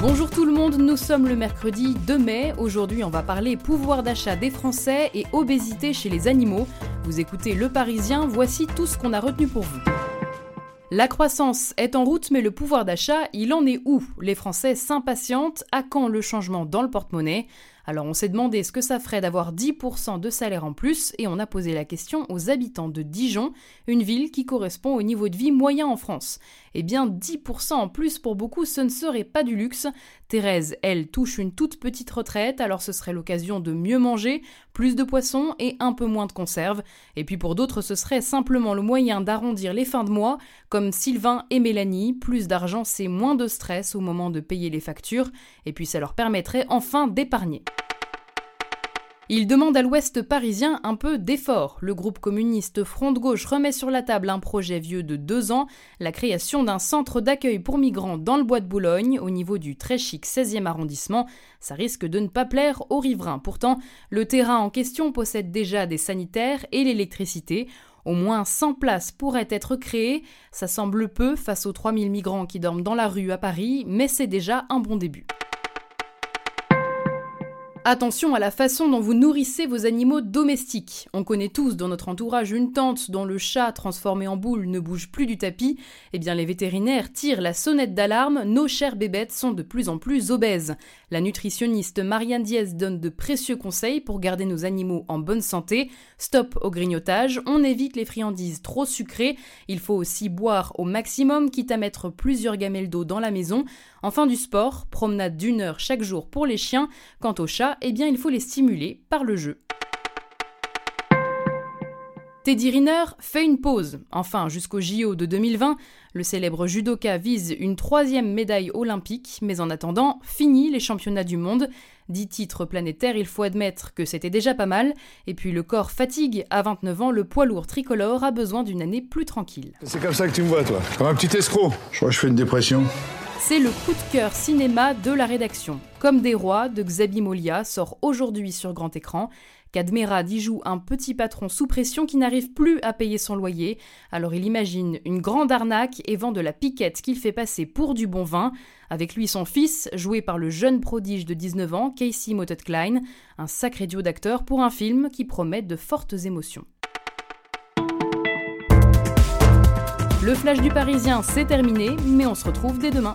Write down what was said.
Bonjour tout le monde, nous sommes le mercredi 2 mai. Aujourd'hui, on va parler pouvoir d'achat des Français et obésité chez les animaux. Vous écoutez Le Parisien, voici tout ce qu'on a retenu pour vous. La croissance est en route, mais le pouvoir d'achat, il en est où? Les Français s'impatientent. À quand le changement dans le porte-monnaie? Alors on s'est demandé ce que ça ferait d'avoir 10% de salaire en plus et on a posé la question aux habitants de Dijon, une ville qui correspond au niveau de vie moyen en France. Eh bien 10% en plus pour beaucoup ce ne serait pas du luxe. Thérèse, elle, touche une toute petite retraite, alors ce serait l'occasion de mieux manger, plus de poissons et un peu moins de conserves. Et puis pour d'autres ce serait simplement le moyen d'arrondir les fins de mois, comme Sylvain et Mélanie, plus d'argent c'est moins de stress au moment de payer les factures, et puis ça leur permettrait enfin d'épargner. Il demande à l'ouest parisien un peu d'effort. Le groupe communiste Front de Gauche remet sur la table un projet vieux de deux ans, la création d'un centre d'accueil pour migrants dans le bois de Boulogne, au niveau du très chic 16e arrondissement. Ça risque de ne pas plaire aux riverains. Pourtant, le terrain en question possède déjà des sanitaires et l'électricité. Au moins 100 places pourraient être créées. Ça semble peu face aux 3000 migrants qui dorment dans la rue à Paris, mais c'est déjà un bon début. Attention à la façon dont vous nourrissez vos animaux domestiques. On connaît tous dans notre entourage une tante dont le chat transformé en boule ne bouge plus du tapis. Eh bien, les vétérinaires tirent la sonnette d'alarme, nos chères bébêtes sont de plus en plus obèses. La nutritionniste Marianne Diaz donne de précieux conseils pour garder nos animaux en bonne santé. Stop au grignotage, on évite les friandises trop sucrées. Il faut aussi boire au maximum, quitte à mettre plusieurs gamelles d'eau dans la maison. Enfin, du sport, promenade d'une heure chaque jour pour les chiens. Quant aux chats, eh bien, il faut les stimuler par le jeu. Teddy Riner fait une pause. Enfin, jusqu'au JO de 2020, le célèbre judoka vise une troisième médaille olympique, mais en attendant, fini les championnats du monde. Dix titres planétaires, il faut admettre que c'était déjà pas mal. Et puis le corps fatigue. À 29 ans, le poids lourd tricolore a besoin d'une année plus tranquille. C'est comme ça que tu me vois, toi Comme un petit escroc Je crois que je fais une dépression. C'est le coup de cœur cinéma de la rédaction. Comme des rois de Xabi Molia sort aujourd'hui sur grand écran. Cadmerad y joue un petit patron sous pression qui n'arrive plus à payer son loyer. Alors il imagine une grande arnaque et vend de la piquette qu'il fait passer pour du bon vin. Avec lui son fils, joué par le jeune prodige de 19 ans, Casey Motet Klein. Un sacré duo d'acteurs pour un film qui promet de fortes émotions. Le flash du Parisien, c'est terminé, mais on se retrouve dès demain.